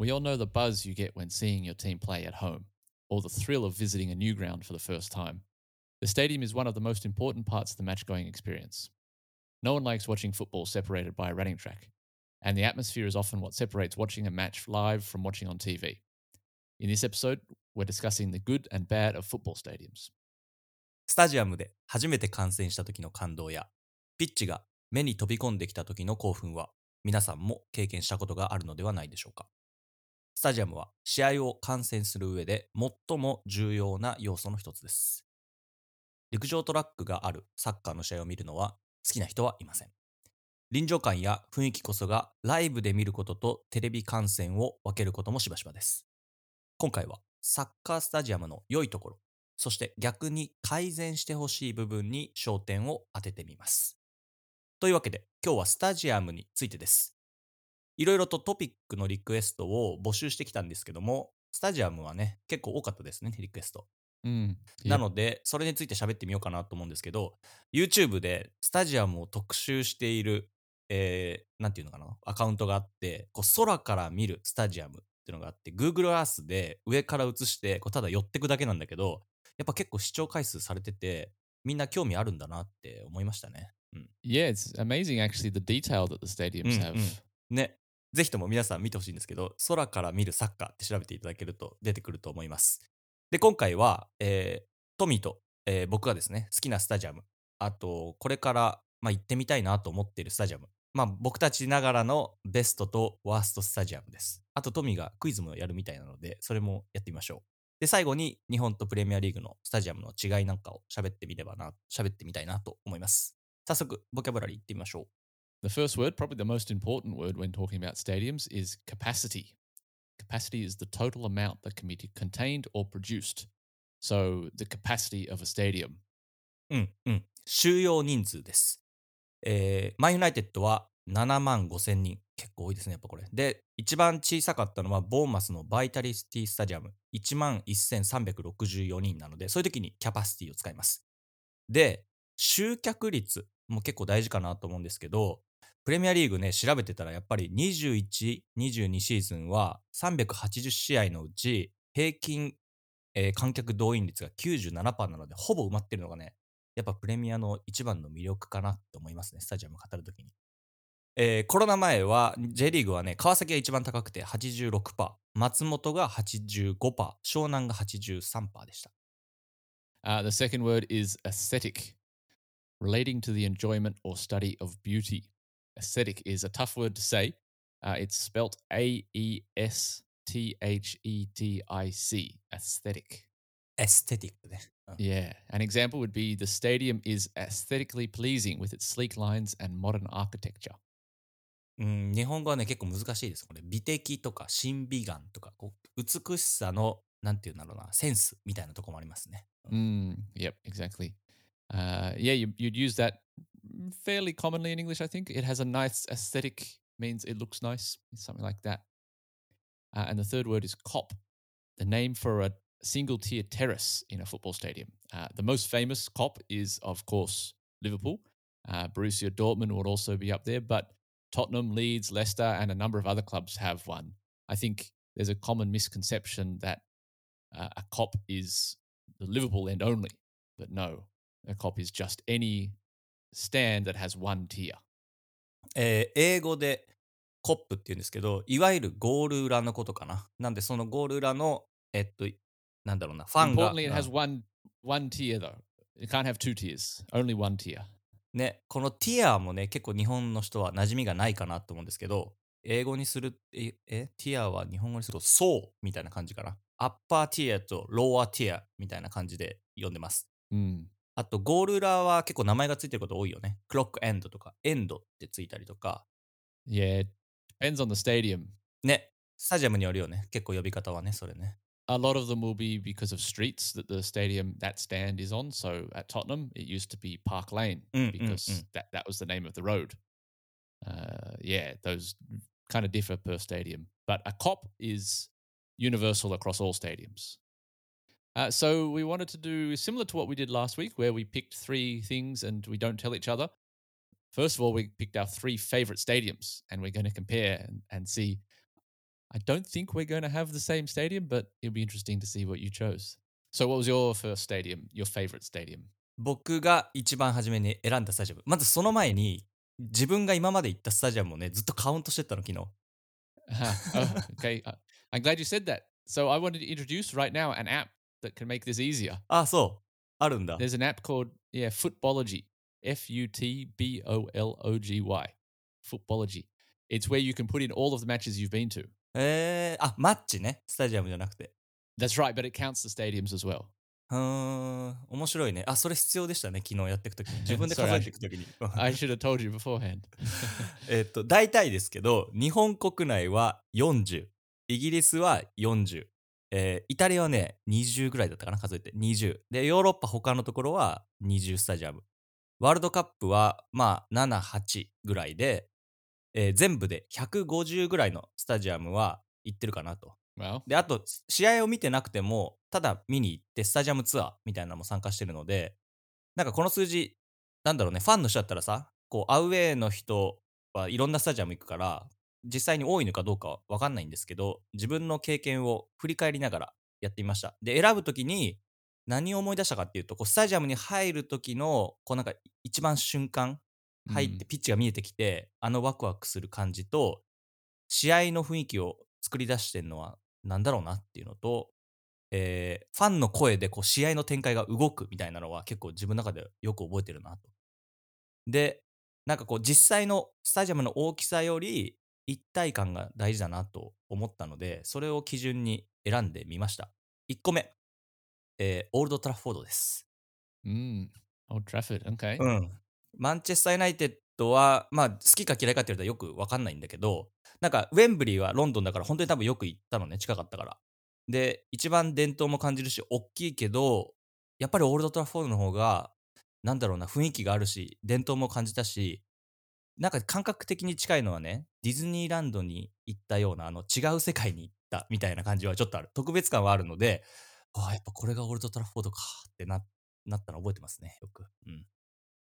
We all know the buzz you get when seeing your team play at home, or the thrill of visiting a new ground for the first time. The stadium is one of the most important parts of the match going experience. No one likes watching football separated by a running track, and the atmosphere is often what separates watching a match live from watching on TV. In this episode, we're discussing the good and bad of football stadiums. スタジアムで初めて観戦した時の感動や、ピッチが目に飛び込んできた時の興奮は、皆さんも経験したことがあるのではないでしょうか。 スタジアムは試合を観戦する上で最も重要な要素の一つです。陸上トラックがあるサッカーの試合を見るのは好きな人はいません。臨場感や雰囲気こそがライブで見ることとテレビ観戦を分けることもしばしばです。今回はサッカースタジアムの良いところ、そして逆に改善してほしい部分に焦点を当ててみます。というわけで今日はスタジアムについてです。いろいろとトピックのリクエストを募集してきたんですけども、スタジアムはね、結構多かったですね、リクエスト。Mm, なので、それについて喋ってみようかなと思うんですけど、YouTube でスタジアムを特集している、えー、なんていうのかな、アカウントがあって、こう空から見るスタジアムっていうのがあって、Google Earth で上から映して、こうただ寄ってくだけなんだけど、やっぱ結構視聴回数されてて、みんな興味あるんだなって思いましたね。うん。yeah, it's amazing actually the detail that the stadiums Mm, have. mm. ね。ぜひとも皆さん見てほしいんですけど、空から見るサッカーって調べていただけると出てくると思います。で、今回は、えートミーと、えー僕がですね、好きなスタジアム、あと、これから、まあ、行ってみたいなと思っているスタジアム、まあ、僕たちながらのベストとワーストスタジアムです。あと、トミーがクイズもやるみたいなので、それもやってみましょう。で、最後に日本とプレミアリーグのスタジアムの違いなんかを喋ってみればな、喋ってみたいなと思います。早速、ボキャブラリー行ってみましょう。The first word, probably the most important word when talking about stadiums, is capacity. Capacity is the total amount that can be contained or produced. So, the capacity of a stadium. うんうん。収容人数です。えー、マンユナイテッドは7万5千人。結構多いですね、やっぱこれ。で、一番小さかったのはボーマスのバイタリシティスタジアム。1万1364人なので、そういう時にキャパシティを使います。で、集客率も結構大事かなと思うんですけど、プレミアリーグね、調べてたらやっぱり21、22シーズンは380試合のうち平均、えー観客動員率が97%なので、ほぼ埋まってるのがね、やっぱプレミアの一番の魅力かなと思いますね、スタジアム語るときに。えーコロナ前は J リーグはね、川崎が一番高くて86%、松本が85%、湘南が83%でした。Uh, the second word is aesthetic, relating to the enjoyment or study of beauty. Aesthetic is a tough word to say. Uh, it's spelt A E S T H E T I C, aesthetic. エステティックね。うん Yeah. An example would be the stadium is aesthetically pleasing with its sleek lines and modern architecture. うん、日本語はね、結構難しいです。これ、美的とか審美眼とか、こう美しさの、なんていうんだろうな、センスみたいなとこもありますね。うん Mm, yep, exactly. Uh, yeah, you, you'd use that fairly commonly in English, I think. It has a nice aesthetic, means it looks nice, something like that. Uh, and the third word is cop, the name for a single tier terrace in a football stadium. Uh, the most famous cop is, of course, Liverpool. Uh, Borussia Dortmund would also be up there, but Tottenham, Leeds, Leicester, and a number of other clubs have one. I think there's a common misconception that uh, a cop is the Liverpool end only, but no, a cop is just any stand that has one tier. えー英語でコップって言うんですけど、いわゆるゴール裏のことかな。なんで、そのゴール裏の、えっと、なんだろうな、ファンが。Importantly, it has うん one one tier though. It can't have two tiers. Only one tier. ね、このティアもね、結構日本の人は馴染みがないかなと思うんですけど、英語にする、え、えティアは日本語にすると、そうみたいな感じかな。アッパーティアとローアティアみたいな感じで呼んでます。Mm. あと、ゴール裏は結構名前がついてること多いよね。クロックエンドとか、エンドってついたりとか。Yeah, it depends on the stadium. ね、スタジアムによるよね。結構呼び方はね、それね。A lot of them will be because of streets that the stadium that stand is on. So at Tottenham, it used to be Park Lane Mm, mm, because mm. that that was the name of the road. Uh, yeah, those kind of differ per stadium, but a cop is universal across all stadiums. Uh, so we wanted to do similar to what we did last week, where we picked three things and we don't tell each other. First of all, we picked our three favorite stadiums, and we're going to compare and, and see I don't think we're going to have the same stadium, but it'll be interesting to see what you chose. So, what was your first stadium, your favorite stadium? 僕が一番初めに選んだスタジアム。まずその前に、自分が今まで行ったスタジアムをね、ずっとカウントしてったの、昨日。 oh, okay. Uh, I'm glad you said that. So, I wanted to introduce right now an app that can make this easier. あ、そう。あるんだ。There's an app called, yeah, Footballogy. F U T B O L O G Y. Footballogy. It's where you can put in all of the matches you've been to. えー、あ、マッチね。スタジアムじゃなくて。That's right, but it counts the stadiums as well. うーん、面白いね。あ、それ必要でしたね、昨日やっていくときに。自分で数 Sorry, えていくときに。I should have told you beforehand. えっと、大体ですけど、日本国内は40、イギリスは40、えーイタリアはね、20ぐらいだったかな、数えて。20。で、ヨーロッパ他のところは20スタジアム。ワールドカップは、まあ、7、8ぐらいで、えー全部で150ぐらいのスタジアムは行ってるかなと。Well, で、あと、試合を見てなくても、ただ見に行って、スタジアムツアーみたいなのも参加してるので、なんかこの数字、なんだろうね、ファンの人だったらさ、こう、アウェーの人はいろんなスタジアム行くから、実際に多いのかどうかはわかんないんですけど、自分の経験を振り返りながらやってみました。で、選ぶときに、何を思い出したかっていうと、こうスタジアムに入る時の、こうなんか一番瞬間、入ってピッチが見えてきて、あのワクワクする感じと、試合の雰囲気を作り出してるのはなんだろうなっていうのと、えーファンの声でこう試合の展開が動くみたいなのは結構自分の中でよく覚えてるなと。で、なんかこう実際のスタジアムの大きさより一体感が大事だなと思ったので、それを基準に選んでみました。1個目、えーオールド・トラッフォードです。mm, Old Trafford. Okay. うん。マンチェスター・ユナイテッドは、まあ、好きか嫌いかって言われたらよくわかんないんだけど、なんか、ウェンブリーはロンドンだから、本当に多分よく行ったのね、近かったから。で、一番伝統も感じるし、大きいけど、やっぱりオールド・トラフォードの方が、なんだろうな、雰囲気があるし、伝統も感じたし、なんか感覚的に近いのはね、ディズニーランドに行ったような、あの、違う世界に行ったみたいな感じはちょっとある。特別感はあるので、ああ、やっぱこれがオールド・トラフォードかってななったの覚えてますね、よく。うん。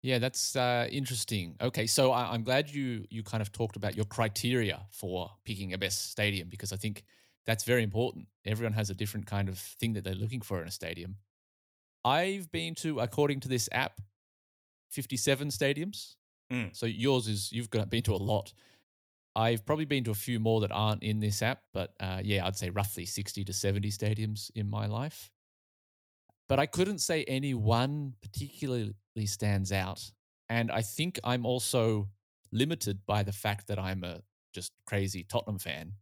Yeah, that's uh, interesting. Okay, so I, I'm glad you you kind of talked about your criteria for picking a best stadium because I think that's very important. Everyone has a different kind of thing that they're looking for in a stadium. I've been to, according to this app, 57 stadiums. うん。So yours is you've got been to a lot. I've probably been to a few more that aren't in this app, but uh, yeah, I'd say roughly 60 to 70 stadiums in my life. But I couldn't say any one particularly stands out. And I think I'm also limited by the fact that I'm a just crazy Tottenham fan.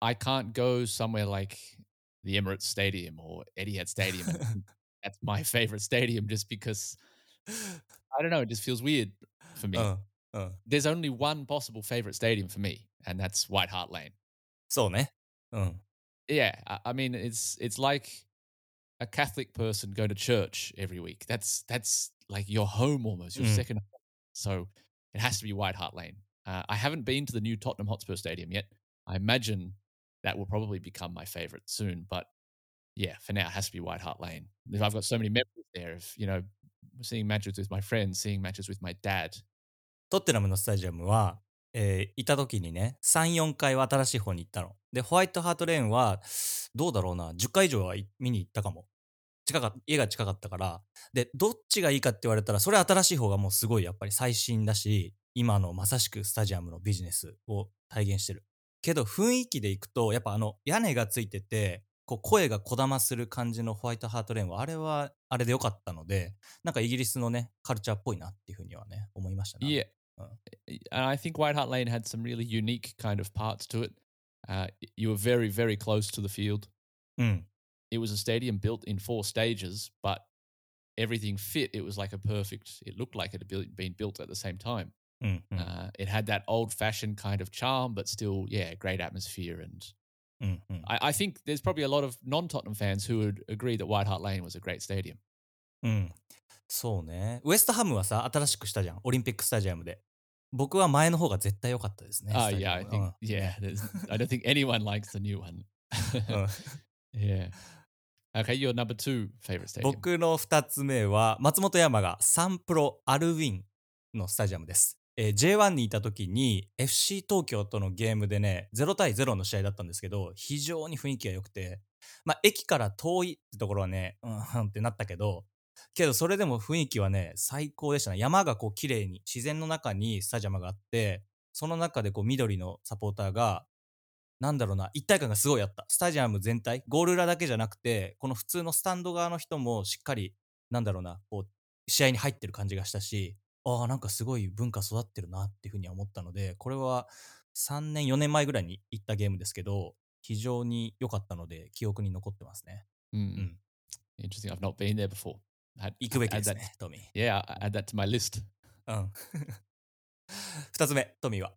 I can't go somewhere like the Emirates Stadium or Etihad Stadium. That's my favorite stadium just because I don't know, it just feels weird for me. Uh, uh. There's only one possible favorite stadium for me, and that's White Hart Lane. So, ne? Uh. Yeah, I, I mean, it's it's like a Catholic person going to church every week. That's that's like your home almost, your mm. second home. So it has to be White Hart Lane. Uh, I haven't been to the new Tottenham Hotspur Stadium yet. I imagine that will probably become my favorite soon. But yeah, for now, it has to be White Hart Lane. I've got so many memories there of, you know, seeing matches with my friends, seeing matches with my dad. トッテナムのスタジアムは、えーいた時にね、3、4回は新しい方に行ったの。で、ホワイトハートレーンは、どうだろうな、10回以上は見に行ったかも。近か家が近かったから。で、どっちがいいかって言われたら、それ新しい方がもうすごいやっぱり最新だし、今のまさしくスタジアムのビジネスを体現してる。けど雰囲気で行くと、やっぱあの屋根がついてて、こう声がこだまする感じのホワイトハートレーンは、あれはあれで良かったので、なんかイギリスのね、カルチャーっぽいなっていうふうにはね、思いましたね。Yeah. Uh. And I think White Hart Lane had some really unique kind of parts to it. Uh, you were very, very close to the field. うん。It was a stadium built in four stages, but everything fit. It was like a perfect, it looked like it had been built at the same time. Uh, it had that old fashioned kind of charm, but still, yeah, great atmosphere. And うん。うん。I, I think there's probably a lot of non Tottenham fans who would agree that White Hart Lane was a great stadium. うん。そうね。ウエストハムはさ、新しくしたじゃん。オリンピックスタジアムで。僕は前の方が絶対良かったですね。Oh, スタジ yeah, ア I ム think, yeah, I don't think anyone likes the new one. Yeah. Okay, your number two favorite stadium. 僕の2つ目は、松本山がサンプロアルウィンのスタジアムです。えー J1 にいた時に FC 東京とのゲームでね、0対0の試合だったんですけど、非常に雰囲気が良くて、まあ、駅から遠いってところはね、うん、うんってなったけど、けどそれでも雰囲気はね、最高でしたね。山がこう綺麗に、自然の中にスタジアムがあって、その中でこう緑のサポーターが、なんだろうな、一体感がすごいあった。スタジアム全体、ゴール裏だけじゃなくて、この普通のスタンド側の人もしっかり、なんだろうな、こう、試合に入ってる感じがしたし、ああ、なんかすごい文化育ってるなっていうふうには思ったので、これは3年、4年前ぐらいに行ったゲームですけど、非常に良かったので、記憶に残ってますね。Mm. Mm. Interesting. I've not been there before. Had, 行くべきですね、トミー。Yeah, add that to my list. うん。二つ目、トミーは。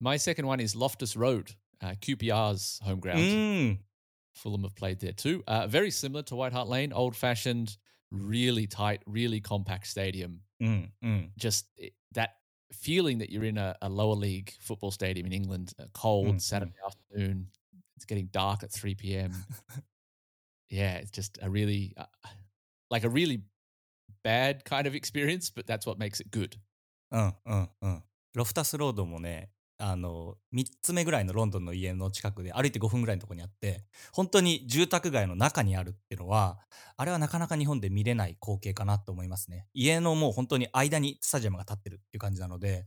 My second one is Loftus Road, uh, QPR's home う ground. ーん。Fulham have played there too. Uh, very similar to White Hart Lane, old fashioned, really tight, really compact stadium. うん。うん。 Just it, that feeling that you're in a, a lower league football stadium in England, a cold Mm, Saturday afternoon. It's getting dark at 3 p.m. yeah, it's just a really, uh, like a really bad kind of experience, but that's what makes it good. うん。うん。うん。ロフタスロードもね、 あの、3つ目ぐらいのロンドンの家の近くで歩いて5分ぐらいのところにあって、本当に住宅街の中にあるっていうのは、あれはなかなか日本で見れない光景かなと思いますね。家のもう本当に間にスタジアムが立ってるっていう感じなので、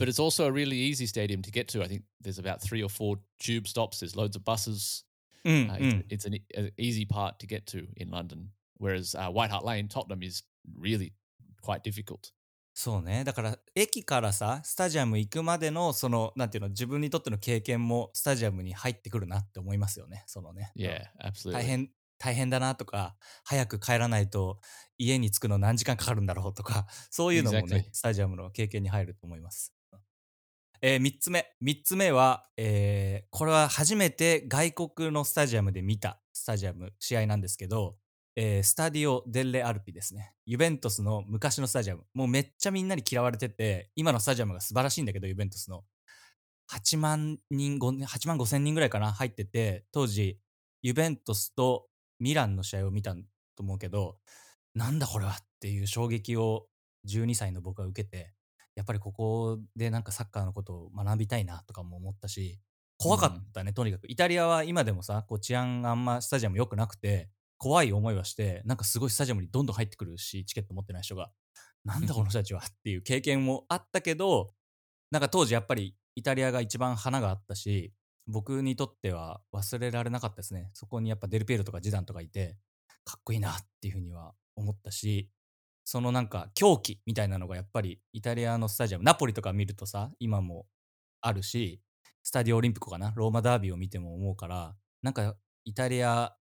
But it's also a really easy stadium to get to. I think there's about three or four tube stops. There's loads of buses. うん、Uh, う it's, ん。it's an, e- an easy part to get to in London. Whereas uh, White Hart Lane, Tottenham is really quite difficult. そうね。だから、駅からさ、スタジアム行くまでの、その、なんていうの、自分にとっての経験もスタジアムに入ってくるなって思いますよね。そのね。うん Yeah, absolutely. 大変、大変だなとか、早く帰らないと家に着くの何時間かかるんだろうとか、そういうのもね Exactly.、スタジアムの経験に入ると思います。えー、3つ目。3つ目は、えーこれは初めて外国のスタジアムで見たスタジアム、試合なんですけど、えースタディオ・デッレ・アルピですね。ユベントスの昔のスタジアム。もうめっちゃみんなに嫌われてて、今のスタジアムが素晴らしいんだけど、ユベントスの。8万人、5 8万5千人ぐらいかな、入ってて、当時、ユベントスとミランの試合を見たと思うけど、なんだこれはっていう衝撃を12歳の僕は受けて、やっぱりここでなんかサッカーのことを学びたいなとかも思ったし、怖かったね、とにかく。イタリアは今でもさ、こう治安があんまスタジアム良くなくて、怖い思いはして、なんかすごいスタジアムにどんどん入ってくるし、チケット持ってない人が。なんだこの人たちはっていう経験もあったけど、なんか当時やっぱりイタリアが一番花があったし、僕にとっては忘れられなかったですね。そこにやっぱデルピエロとかジダンとかいて、かっこいいなっていうふうには思ったし、そのなんか狂気みたいなのがやっぱりイタリアのスタジアム、ナポリとか見るとさ、今もあるし、スタディオオリンピックかな、ローマダービーを見ても思うから、なんかイタリア、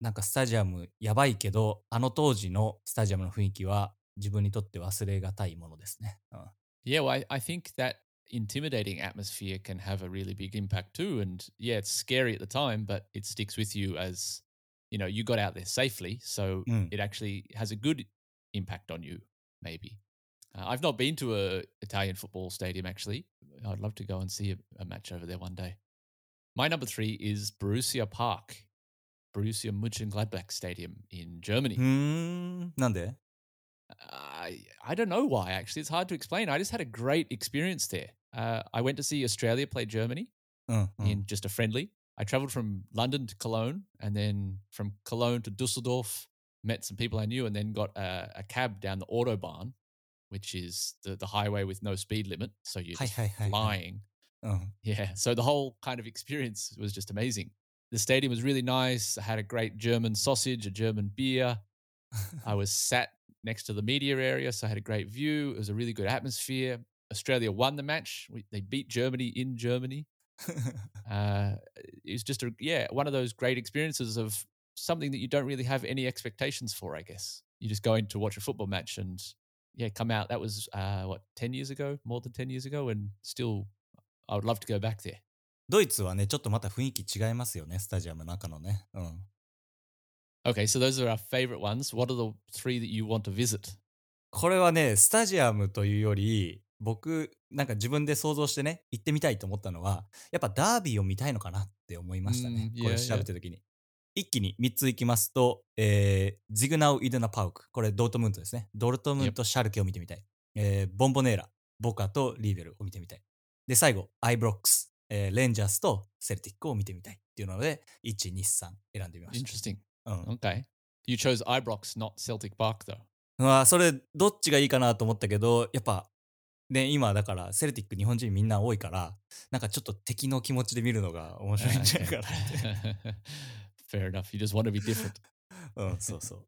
なんかスタジアムやばいけど、あの当時のスタジアムの雰囲気は自分にとって忘れがたいものですね。うん Yeah, well, I, I think that intimidating atmosphere can have a really big impact too. And yeah, it's scary at the time, but it sticks with you as, you know, you got out there safely. So Mm. it actually has a good impact on you, maybe. Uh, I've not been to a Italian football stadium actually. I'd love to go and see a, a match over there one day. My number three is Borussia Park, Borussia Mönchengladbach Stadium in Germany. Hmm, Nande? Uh, I don't know why, actually. It's hard to explain. I just had a great experience there. Uh, I went to see Australia play Germany uh, in just a friendly. I traveled from London to Cologne and then from Cologne to Dusseldorf, met some people I knew, and then got a, a cab down the Autobahn, which is the, the highway with no speed limit. So you're hi, hi, flying. Hi, oh. Yeah. So the whole kind of experience was just amazing. The stadium was really nice. I had a great German sausage, a German beer. I was sat next to the media area, so I had a great view. It was a really good atmosphere. Australia won the match. We, they beat Germany in Germany. Uh, it was just a yeah one of those great experiences of something that you don't really have any expectations for. I guess you just go in to watch a football match and yeah come out. That was uh, what ten years ago, more than ten years ago, and still I would love to go back there. ドイツはね、ちょっとまた雰囲気違いますよね、スタジアムの中のね。うん。Okay, so those are our favorite ones. What are the three that you want to visit? これはね、スタジアムというより、僕、なんか自分で想像してね、行ってみたいと思ったのは、やっぱダービーを見たいのかなって思いましたね。うんこれ yeah, 調べてる時に。一気に3つ行きますと、えー、ジグナウ・イドナ・パウク。これドルトムントですね。ドルトムント・シャルケを見てみたい。えー、ボンボネーラ。ボカとリーベルを見てみたい。で、最後、アイブロックス、えーレンジャースとセルティックを見てみたいっていうので、1、2、3選んでみました。Interesting. うん。Okay. You chose Ibrox, not Celtic Park, though. うわそれ、どっちがいいかなと思ったけど、やっぱ、ね、今だから、セルティック日本人みんな多いから、なんかちょっと敵の気持ちで見るのが面白いんじゃないかなって。Fair enough. You just want to be different. うん、そうそう。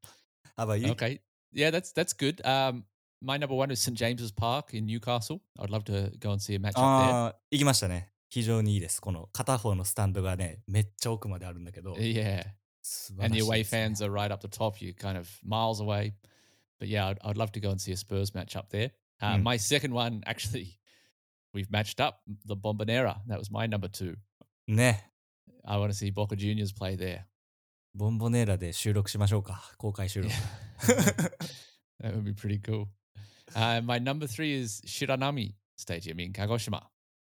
How about you? Okay. Yeah, that's that's good. Um, my number one is St James's Park in Newcastle. I'd love to go and see a match up ああ、行きましたね。非常にいいです。この片方のスタンドがね、めっちゃ奥まであるんだけど Yeah. 素晴 And ら the しい away ですね fans are right up the top. You're kind of miles away. But yeah, I'd, I'd love to go and see a Spurs match up there. Uh, Mm. My second one, actually, we've matched up the Bombonera. That was my number two. ね。I want to see Boca Juniors play there. ボンボネーラで収録しましょうか。公開収録。That would be pretty cool. Uh, my number three is Shiranami Stadium in Kagoshima.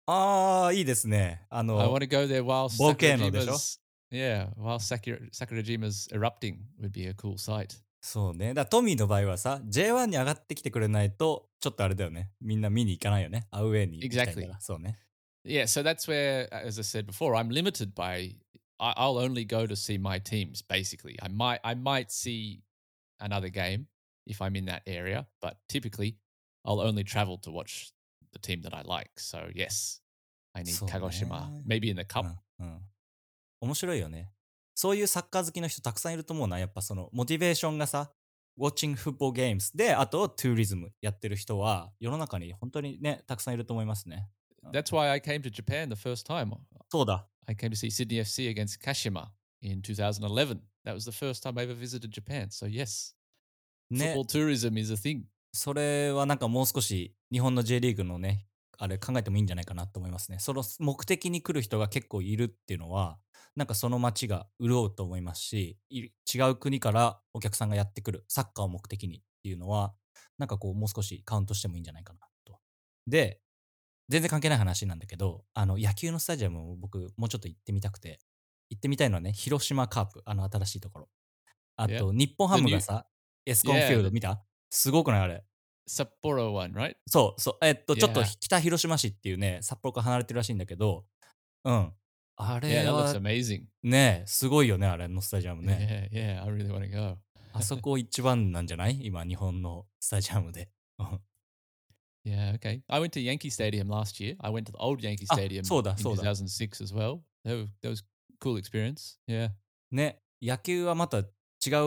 ああ、いいですね。あ I の want、to go there while Volcano でしょ？ Sakurajima's yeah, while Sakura, Sakurajima's erupting would be a cool sight. そうね。だからトミーの場合はさ、J1 に上がってきてくれないと、ちょっとあれだよね。みんな見に行かないよね。アウェーに行きたいから。 Exactly. そうね。 Yeah, so that's where, as I said before, I'm limited by. I, I'll only go to see my teams. Basically, I might I might see another game if I'm in that area, but typically, I'll only travel to watch the team that I like. So yes, I need そうね。Kagoshima, maybe in the cup. うん。うん。面白いよね。そういうサッカー好きの人たくさんいると思うな。やっぱその、モチベーションがさ、Watching Football Games で、あと、トゥーリズムやってる人は、世の中に本当にね、たくさんいると思いますね。That's why I came to Japan the first time. そうだ。I came to see Sydney FC against Kashima in 2011. That was the first time I ever visited Japan. So yes, ね。football tourism is a thing. それはなんかもう少し日本の J リーグのね、あれ考えてもいいんじゃないかなと思いますね。その目的に来る人が結構いるっていうのは、なんかその街が潤うと思いますし、い違う国からお客さんがやってくる、サッカーを目的にっていうのは、なんかこうもう少しカウントしてもいいんじゃないかなと。で、全然関係ない話なんだけど、あの野球のスタジアムを僕もうちょっと行ってみたくて、行ってみたいのはね、広島カープ、あの新しいところ。あと.日本ハムがさ、エスコンフィールド.見た？すごくないあれ。Sapporo one, right? そう、そう、えっと、ちょっと.北広島市っていうね、札幌から離れてるらしいんだけど、うん。あれは amazing. ね、すごいよね、あれのスタジアムね。Yeah, yeah, I really want to go. あそこ一番なんじゃない今、日本のスタジアムで。うん Yeah, okay. I went to Yankee Stadium last year. I went to the old Yankee Ah, Stadium so da, in so da. 2006 as well. That was, that was cool experience. Yeah. ね、野球はまた違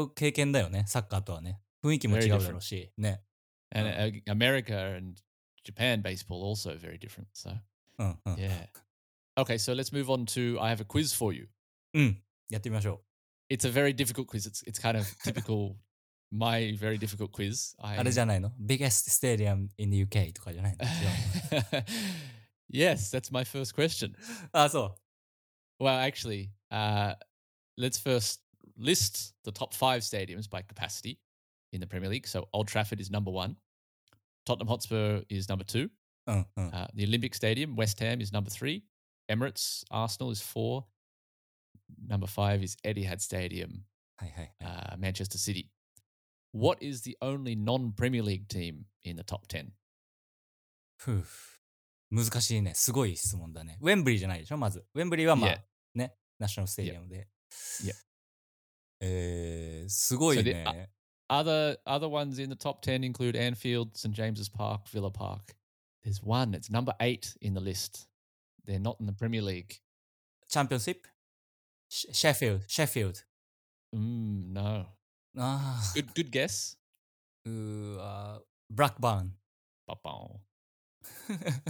う経験だよね、サッカーとはね。雰囲気も違うだろうし、ね。 And Oh. uh, America and Japan baseball also very different. So, うん、うん。 yeah. Okay, so let's move on to I have a quiz for you. うん、やってみましょ It's a very difficult quiz. It's it's kind of typical my very difficult quiz. う。 I あれじゃないの ?Biggest Stadium in the UK とかじゃないの違う yes, that's my first question. のあ、そう。 Well, actually, uh, let's first list the top five stadiums by capacity in the Premier League. So Old Trafford is number one, Tottenham Hotspur is number two, うん、うん。 uh, the Olympic Stadium, West Ham is number three, Emirates, Arsenal is four, number five is Etihad Stadium, はいはいはい。 uh, Manchester City. What is the only non-Premier League team in the top ten? ふう。難しいね。すごい質問だね。ウェンブリーじゃないでしょまず。ウェンブリーはまあ Yeah. ね、ナショナルステディアムで。 Yeah. えー、すごい So the- ね。 Other other ones in the top ten include Anfield, St James's Park, Villa Park. There's one. It's number eight in the list. They're not in the Premier League. チャンピオンシップシェシェフィールド、シェフィールド。Mm, no. ああ、Good good guess. うーわブラックバーン。Ba-bow.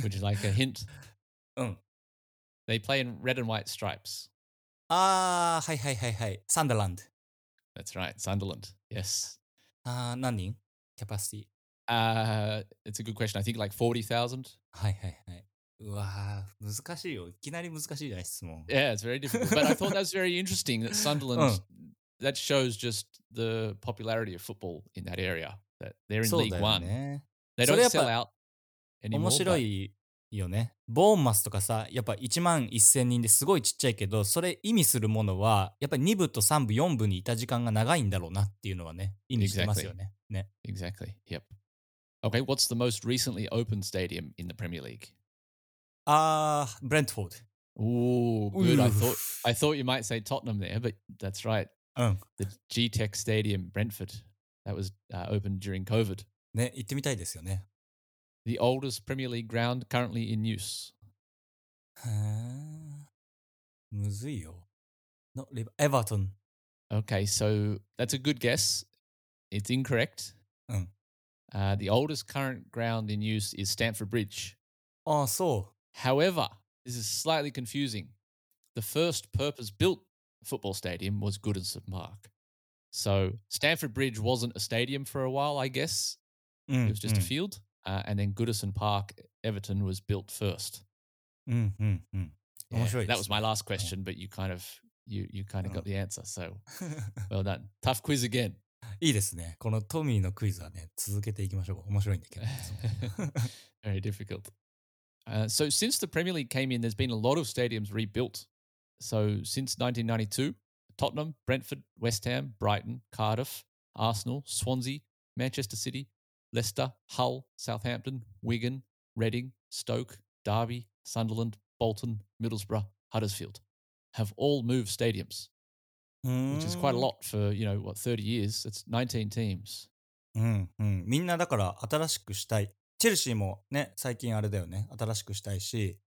Would you like a hint? うん。They play in red and white stripes. ああ、はいはいはいはい。サンダーランド。That's right, Sunderland. Yes. ああ、何人キャパシティ。 Uh, it's a good question. I think like forty thousand. はいはいはい。うわー難しいよ。いきなり難しいじゃない質問。 Yeah, it's very difficult. but I thought that was very interesting that Sunderland. That shows just the popularity of football in that area. That they're in そう League だよ One. ね。 They そ don't れやっぱ sell out anymore. 面白 but- い よね。ボーンマスとかさ、やっぱ1万1000人ですごいちっちゃいけど、それ意味するものは、やっぱり2部と3部、4部にいた時間が長いんだろうなっていうのはね、意味してますよね。ね。Exactly. Yep. Okay, what's the most recently opened stadium in the Premier League? あー、ブレントフォー Ooh, good. I thought. I thought you might say Tottenham there, but that's right. The G Tech Stadium, Brentford, that was uh, opened during COVID. ね、行ってみたいですよね。the oldest Premier League ground currently in use? Uh, Museo. Not Liverpool. Everton. Okay, so that's a good guess. It's incorrect. Mm. Uh, the oldest current ground in use is Stamford Bridge. Oh, so. However, this is slightly confusing. The first purpose built football stadium was Goodison Park. So Stamford Bridge wasn't a stadium for a while, I guess. Mm, it was just mm. a field. Uh, and then Goodison Park, Everton, was built first. うんうんうん。 Yeah, 面白い that で was す my ね last question, but you kind of you you kind of Oh. got the answer. So well done. Tough quiz again. いいですね。このトミーのクイズはね、続けていきましょう。面白いんだけど。 Very difficult. Uh, so since the Premier League came in, there's been a lot of stadiums rebuilt. So since 1992, Tottenham, Brentford, West Ham, Brighton, Cardiff, Arsenal, Swansea, Manchester City, Leicester, Hull, Southampton, Wigan, Reading, Stoke, Derby, Sunderland, Bolton, Middlesbrough, Huddersfield have all moved stadiums, うーん which is quite a lot for, you know, what, 30 years. It's 19 teams. うんうん。みんなだから新しくしたい。チェルシーもね、最近あれだよね。新しくしたいし、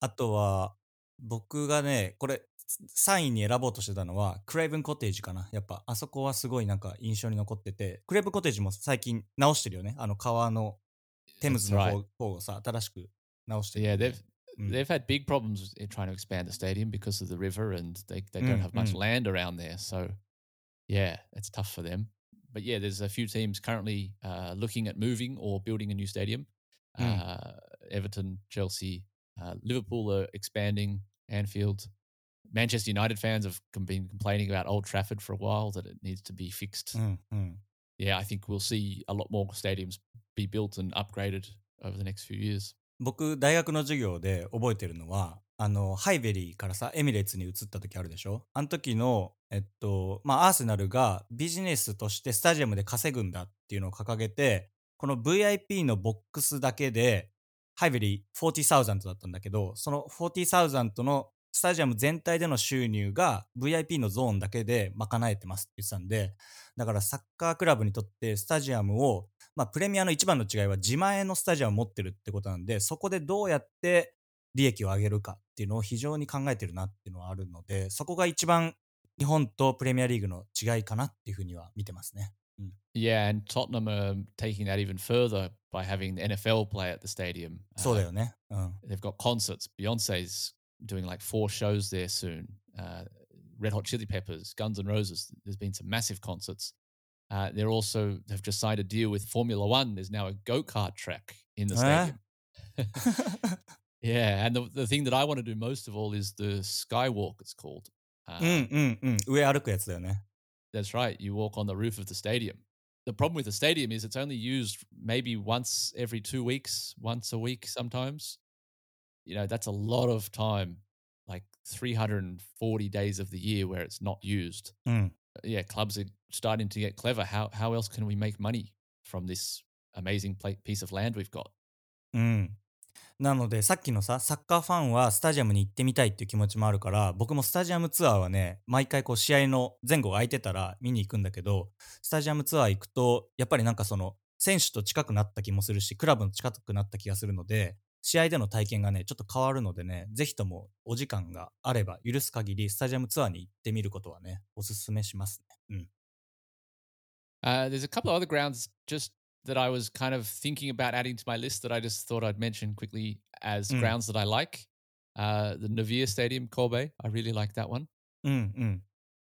あとは、僕がね、これ、3位に選ぼうとしてたのは、クレイブンコテージかな。やっぱ、あそこはすごいなんか印象に残ってて、クレイブンコテージも最近直してるよね。あの川の、テムズの.方方をさ、新しく直してる Yeah, んで。they've had big problems in trying to expand the stadium because of the river and they, they don't Mm, have much mm. land around there. So, yeah, it's tough for them. But yeah, there's a few teams currently uh, looking at moving or building a new stadium. Mm. Uh, Everton, Chelsea, uh, Liverpool are expanding, Anfield. Manchester United fans have been complaining about Old Trafford for a while that it needs to be fixed. うんうん。Yeah, I think we'll see a lot more stadiums be built and upgraded over the next few years. 僕、大学の授業で覚えてるのは、あの、ハイベリーからさ、エミレーツに移った時あるでしょあの時の、えっと、まあ、アーセナルがビジネスとしてスタジアムで稼ぐんだっていうのを掲げて、この VIP のボックスだけで、ハイベリー40,000だったんだけど、その40,000のスタジアム全体での収入が VIP のゾーンだけで賄えてますって言ってたんで、だからサッカークラブにとってスタジアムをまあ、プレミアの一番の違いは自前のスタジアムを持ってるってことなんで、そこでどうやって利益を上げるかっていうのを非常に考えてるなっていうのはあるので、そこが一番日本とプレミアリーグの違いかなっていうふうには見てますね。Yeah, and Tottenham are taking that even further by having the NFL play at the stadium. そうだ Uh, よね。うん。they've got concerts. Beyonce's doing like four shows there soon. Uh, Red Hot Chili Peppers, Guns N' Roses. There's been some massive concerts. Uh, they're also have just signed a deal with Formula One. There's now a go kart track in the stadium. Yeah, and the, the thing that I want to do most of all is the skywalk. It's called. Uh, mm. Um, That's right. You walk on the roof of the stadium. The problem with the stadium is it's only used maybe once every two weeks, once a week sometimes. You know, that's a lot of time, like 340 days of the year where it's not used. うん。Yeah, clubs are starting to get clever. How how else can we make money from this amazing piece of land we've got? うん。なので、さっきのさ、サッカーファンはスタジアムに行ってみたいっていう気持ちもあるから、僕もスタジアムツアーはね、毎回こう試合の前後が空いてたら見に行くんだけど、スタジアムツアー行くと、やっぱりなんかその、選手と近くなった気もするし、クラブの近くなった気がするので、試合での体験がね、ちょっと変わるのでね、ぜひともお時間があれば、許す限りスタジアムツアーに行ってみることはね、おすすめしますね。うん。Uh, there's a couple of other grounds just that I was kind of thinking about adding to my list that I just thought I'd mention quickly as Mm. grounds that I like. Uh, the Navia Stadium, Kobe. I really like that one. うんうん。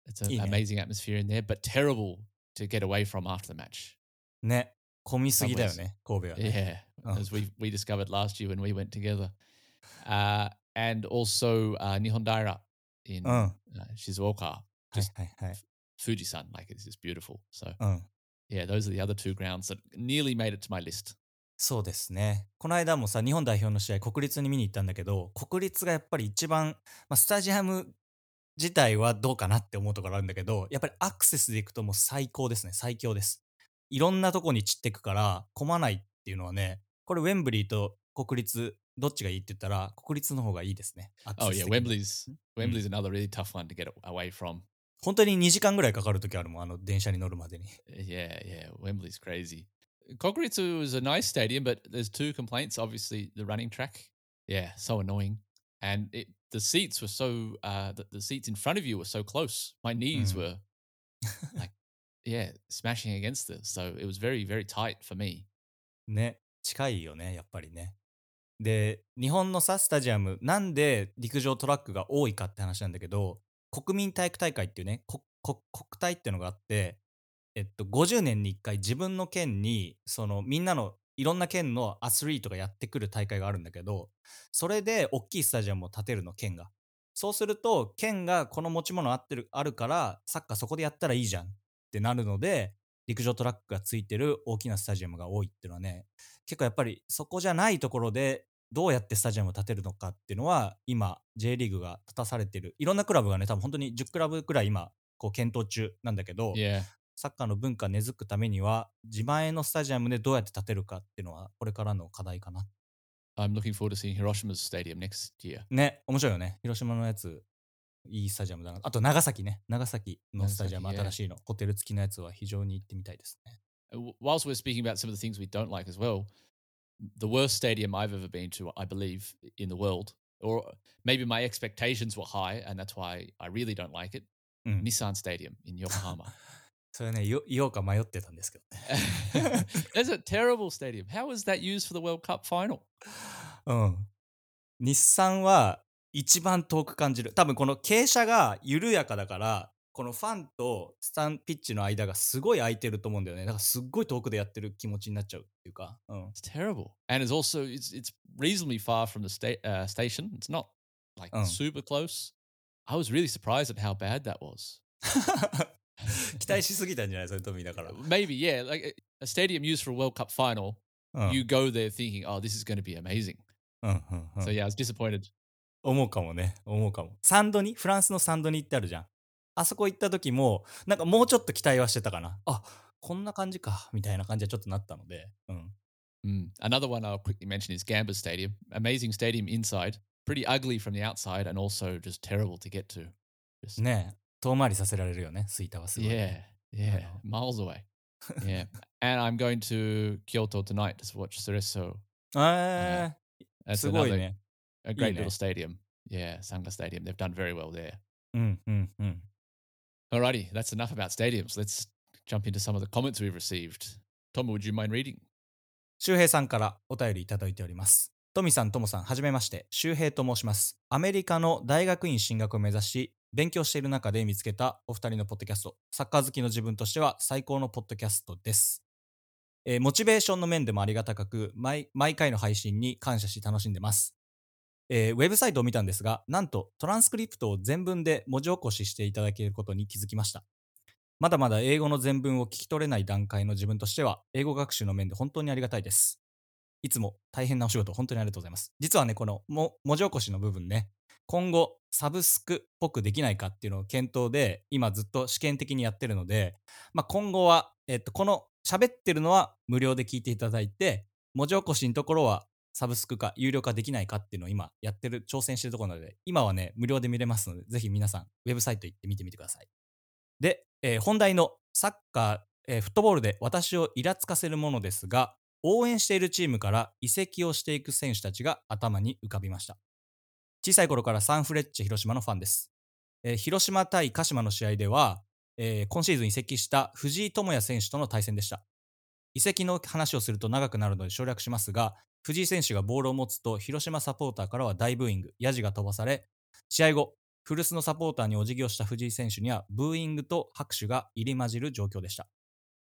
It's an amazing atmosphere in there, but terrible to get away from after the match. ね。混みすぎだよね、神戸はね。Yeah, Oh. as we we discovered last year when we went together. Uh, and also uh, Nihondaira in Oh. uh, Shizuoka, はい just。Fujisan. Like it's just beautiful. So うん。yeah, those are the other two grounds that nearly made it to my list. そうですね。この間もさ、日本代表の試合、国立に見に行ったんだけど、国立がやっぱり一番、まあ、スタジアム自体はどうかなって思うところあるんだけど、やっぱりアクセスで行くともう最高ですね。最強です。いろんなとこに散ってくから、混まないっっていうのはね、これウェンブリーと国立、どっちがいいって言ったら、国立の方がいいですね。Oh yeah, Wembley's Wembley's another really tough one to get away from. 本当に2時間ぐらいかかるときあるもん、あの電車に乗るまでに。Yeah, yeah, Wembley's crazy. Kokoritsu is a nice stadium, but there's two complaints. Obviously, the running track, yeah, so annoying, and it, the seats were so uh, the, the seats in front of you were so close. My knees Mm. were like, yeah, smashing against it. So it was very, very tight for me. ね、近いよね、やっぱりね。で、日本のさ、スタジアム、なんで陸上トラックが多いかって話なんだけど、国民体育大会っていうね、ここ国体っていうのがあって、えっと、50年に1回自分の県に、そのみんなのいろんな県のアスリートがやってくる大会があるんだけど、それで大きいスタジアムを建てるの、県が。そうすると、県がこの持ち物あってるあるから、サッカーそこでやったらいいじゃんてなるので、陸上トラックがついてる大きなスタジアムが多いっていうのはね、結構やっぱりそこじゃないところでどうやってスタジアムを建てるのかっていうのは今 J リーグが立たされてるいろんなクラブがね多分本当に10クラブくらい今こう検討中なんだけど、Yeah, サッカーの文化根付くためには自前のスタジアムでどうやって建てるかっていうのはこれからの課題かな。I'm looking forward to seeing Hiroshima's stadium next year. ね面白いよね。広島のやついいスタジアムだなあと長崎ね長崎のスタジアム長崎新しいのホテル付きのやつは非常に行ってみたいですね Uh, w- Whilst we're speaking about some of the things we don't like as well, the worst stadium I've ever been to, I believe, in the world, or maybe my expectations were high, and that's why I really don't like it. うん、 Nissan Stadium in Yokohama. それねよ言おうか迷ってたんですけどね That's a terrible stadium. How was that used for the World Cup final? うん。日産は 一番遠く感じる。多分この傾斜が緩やかだから、このファンとスタンピッチの間がすごい空いてると思うんだよね。だからすっごい遠くでやってる気持ちになっちゃうっていうか。うん。It's terrible, and it's also it's it's reasonably far from the sta- uh, station. It's not like Oh. super close. I was really surprised at how bad that was. 期待しすぎたんじゃないそれともだから。Maybe yeah, like a- a stadium used for a World Cup final. うん。You go there thinking, oh, this is going to be amazing. うんうんうん So yeah, I was disappointed. 思うかもね。思うかも。サンドニフランスのサンドニってあるじゃん。あそこ行った時も、なんかもうちょっと期待はしてたかな。あ、こんな感じか。みたいな感じはちょっとなったので。うん。Mm. Another one I'll quickly mention is Gamba Stadium. Amazing stadium inside, pretty ugly from the outside, and also just terrible to get to. Just, ねえ遠回りさせられるよね、スイタはすごい、yeah, ね。yeah, miles away. yeah, and I'm going to Kyoto tonight to watch Cereso. えー、すごいね。A great Yeah. little stadium. Yeah, Sangha Stadium. They've done very well there. うんうんうん。Alrighty, that's enough about stadiums. Let's jump into some of the comments we've received. Tom, would you mind reading? 周平さんからお便りいただいております。トミさん、トモさん、はじめまして。周平と申します。アメリカの大学院進学を目指し、勉強している中で見つけたお二人のポッドキャスト。サッカー好きの自分としては最高のポッドキャストです。えーモチベーションの面でもありがたかく毎、毎回の配信に感謝し楽しんでます。えーウェブサイトを見たんですが、なんとトランスクリプトを全文で文字起こししていただけることに気づきました。まだまだ英語の全文を聞き取れない段階の自分としては、英語学習の面で本当にありがたいです。いつも大変なお仕事、本当にありがとうございます。実はね、このも文字起こしの部分ね、今後、サブスクっぽくできないかっていうのを検討で、今ずっと試験的にやってるので、まあ、今後は、えっと、この喋ってるのは無料で聞いていただいて、文字起こしのところはサブスクか有料化できないかっていうのを今やってる、挑戦してるところなので、今はね、無料で見れますので、ぜひ皆さん、ウェブサイト行って見てみてください。で、えー本題のサッカー、えーフットボールで私をイラつかせるものですが、応援しているチームから移籍をしていく選手たちが頭に浮かびました。小さい頃からサンフレッチェ広島のファンです。えー広島対鹿島の試合では、えー今シーズン移籍した藤井智也選手との対戦でした。移籍の話をすると長くなるので省略しますが、藤井選手がボールを持つと広島サポーターからは大ブーイング、ヤジが飛ばされ、試合後、古巣のサポーターにお辞儀をした藤井選手にはブーイングと拍手が入り混じる状況でした。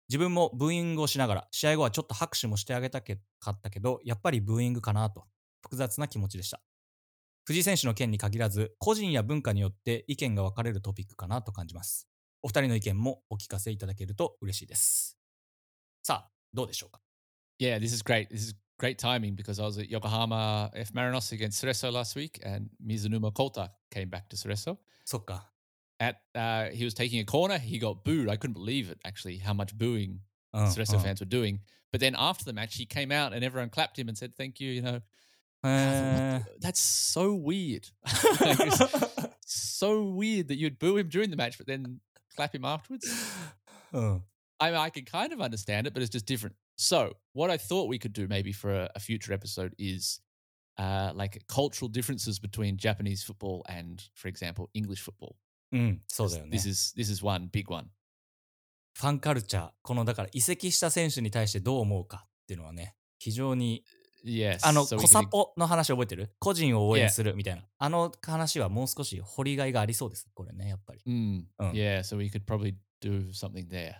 自分もブーイングをしながら、試合後はちょっと拍手もしてあげたかったけど、やっぱりブーイングかなと、複雑な気持ちでした。藤井選手の件に限らず、個人や文化によって意見が分かれるトピックかなと感じます。お二人の意見もお聞かせいただけると嬉しいです。さあ、どうでしょうか？Yeah, this is great. This is great timing because I was at Yokohama F Marinos against Cereso last week, and Mizunuma Kota came back to Cereso. Soka. At uh, he was taking a corner, he got booed. I couldn't believe it actually how much booing oh, Cereso oh. fans were doing. But then after the match, he came out and everyone clapped him and said, "Thank you," you know. Uh, that's so weird. so weird that you'd boo him during the match, but then clap him afterwards. Oh. I mean, I can kind of understand it, but it's just different. So, what I thought we could do maybe for a, a future episode is uh, like cultural differences between Japanese football and, for example, English football. うん、そうだよ This- ね This。is this is one big one. ファンカルチャー、このだから移籍した選手に対してどう思うかっていうのはね、非常に、 Yes. あの、 so we コ could サ ex- ポの話覚えてる個人を応援 Yeah. するみたいな。あの話はもう少し掘りがいがありそうです。これね、やっぱり。 Mm, Oh. Yeah, so we could probably do something there.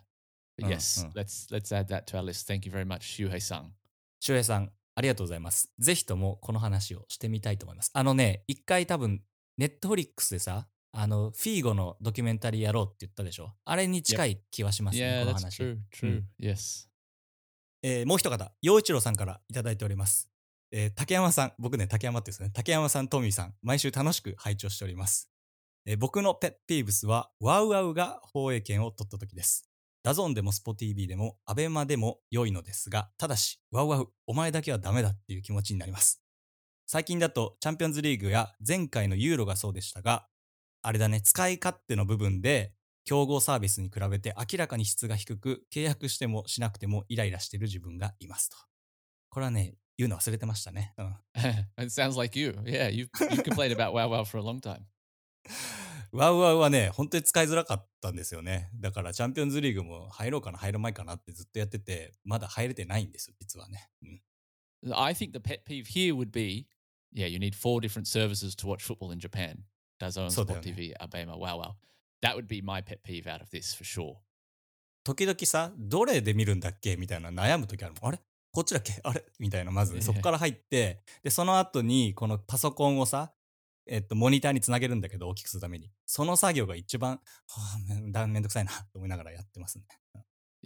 But Oh, yes, oh. let's let's add that to our list. Thank you very much, Shuhei-san. 周平さん、ありがとうございます。ぜひともこの話をしてみたいと思います。あのね、一回多分、ネットフリックスでさ、あの、フィーゴのドキュメンタリーやろうって言ったでしょ？あれに近い気はしますね、Yeah, この that's 話。true. True. Yes. えーもう一方、陽一郎さんからいただいております。えー竹山さん、僕ね、竹山ってですね、竹山さん、トミーさん、毎週楽しく拝聴しております。えー僕の pet peeves は、 WOWOW が放映権を取った時です。 DAZN でもスポ TV でも、アベマでも良いのですが、ただし、 WOWOW、お前だけはダメだっていう気持ちになります。最近だと、チャンピオンズリーグや前回のユーロがそうでしたが、あれだね、使い勝手の部分で、競合サービスに比べて明らかに質が低く、契約してもしなくてもイライラしてる自分がいますと。これはね、言うの忘れてましたね。うん。it sounds like you. Yeah, you you complained about Wow Wow for a long time. ワウワウはね、本当に使いづらかったんですよね。だからチャンピオンズリーグも入ろうかな、入る前かなってずっとやってて、まだ入れてないんですよ、実はね。うん、I think the pet peeve here would be, yeah, you need four different services to watch football in Japan. DAZN, Sport TV, Abema, Wow Wow. That would be my pet peeve out of this for sure. 時々さ、どれで見るんだっけみたいな悩む時あるもん。あれこっちだっけあれみたいな、まずね、そこから入って、で、その後に、このパソコンをさ、えっと、モニターにつなげるんだけど、大きくするために。その作業が一番、はあ、めんだめんどくさいな、と思いながらやってますね。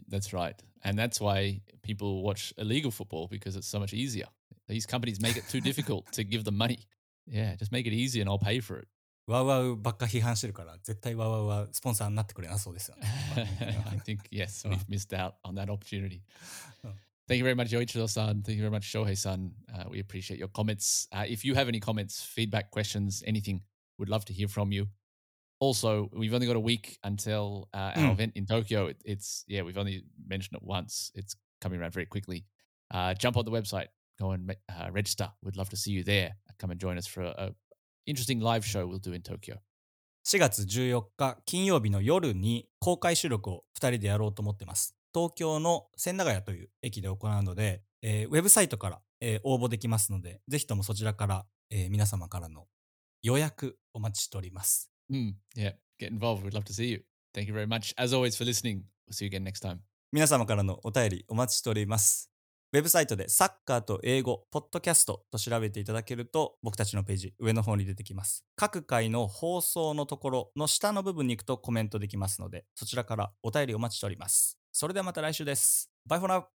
That's right. And that's why people watch illegal football because it's so much easier. These companies make it too difficult to give them money. Yeah, just make it easy and I'll pay for it. ワウワウばっか批判してるから、絶対ワウワウはスポンサーになってくれなそうですよね。I think, yes, Oh. we've missed out on that opportunity. Oh. Thank you very much, Yoichiro san. Thank you very much, Shohei san. Uh, we appreciate your comments. Uh, if you have any comments, feedback, questions, anything, we'd love to hear from you. Also, we've only got a week until uh, our Mm. event in Tokyo. It, it's, yeah, we've only mentioned it once. It's coming around very quickly. Uh, jump on the website, go and ma- uh, register. We'd love to see you there. Come and join us for a, a interesting live show we'll do in Tokyo. 4月14日金曜日の夜に公開収録を2人でやろうと思ってます。 東京の千駄ヶ谷という駅で行うので、えーウェブサイトから、えー応募できますので、ぜひともそちらから、えー皆様からの予約お待ちしております。Mm, yeah, get involved. We'd love to see you. Thank you very much, as always, for listening. We'll see you again next time. 皆様からのお便りお待ちしております。ウェブサイトでサッカーと英語、ポッドキャストと調べていただけると僕たちのページ上の方に出てきます。各回の放送のところの下の部分に行くとコメントできますのでそちらからお便りお待ちしております。それではまた来週です。バイフォーナ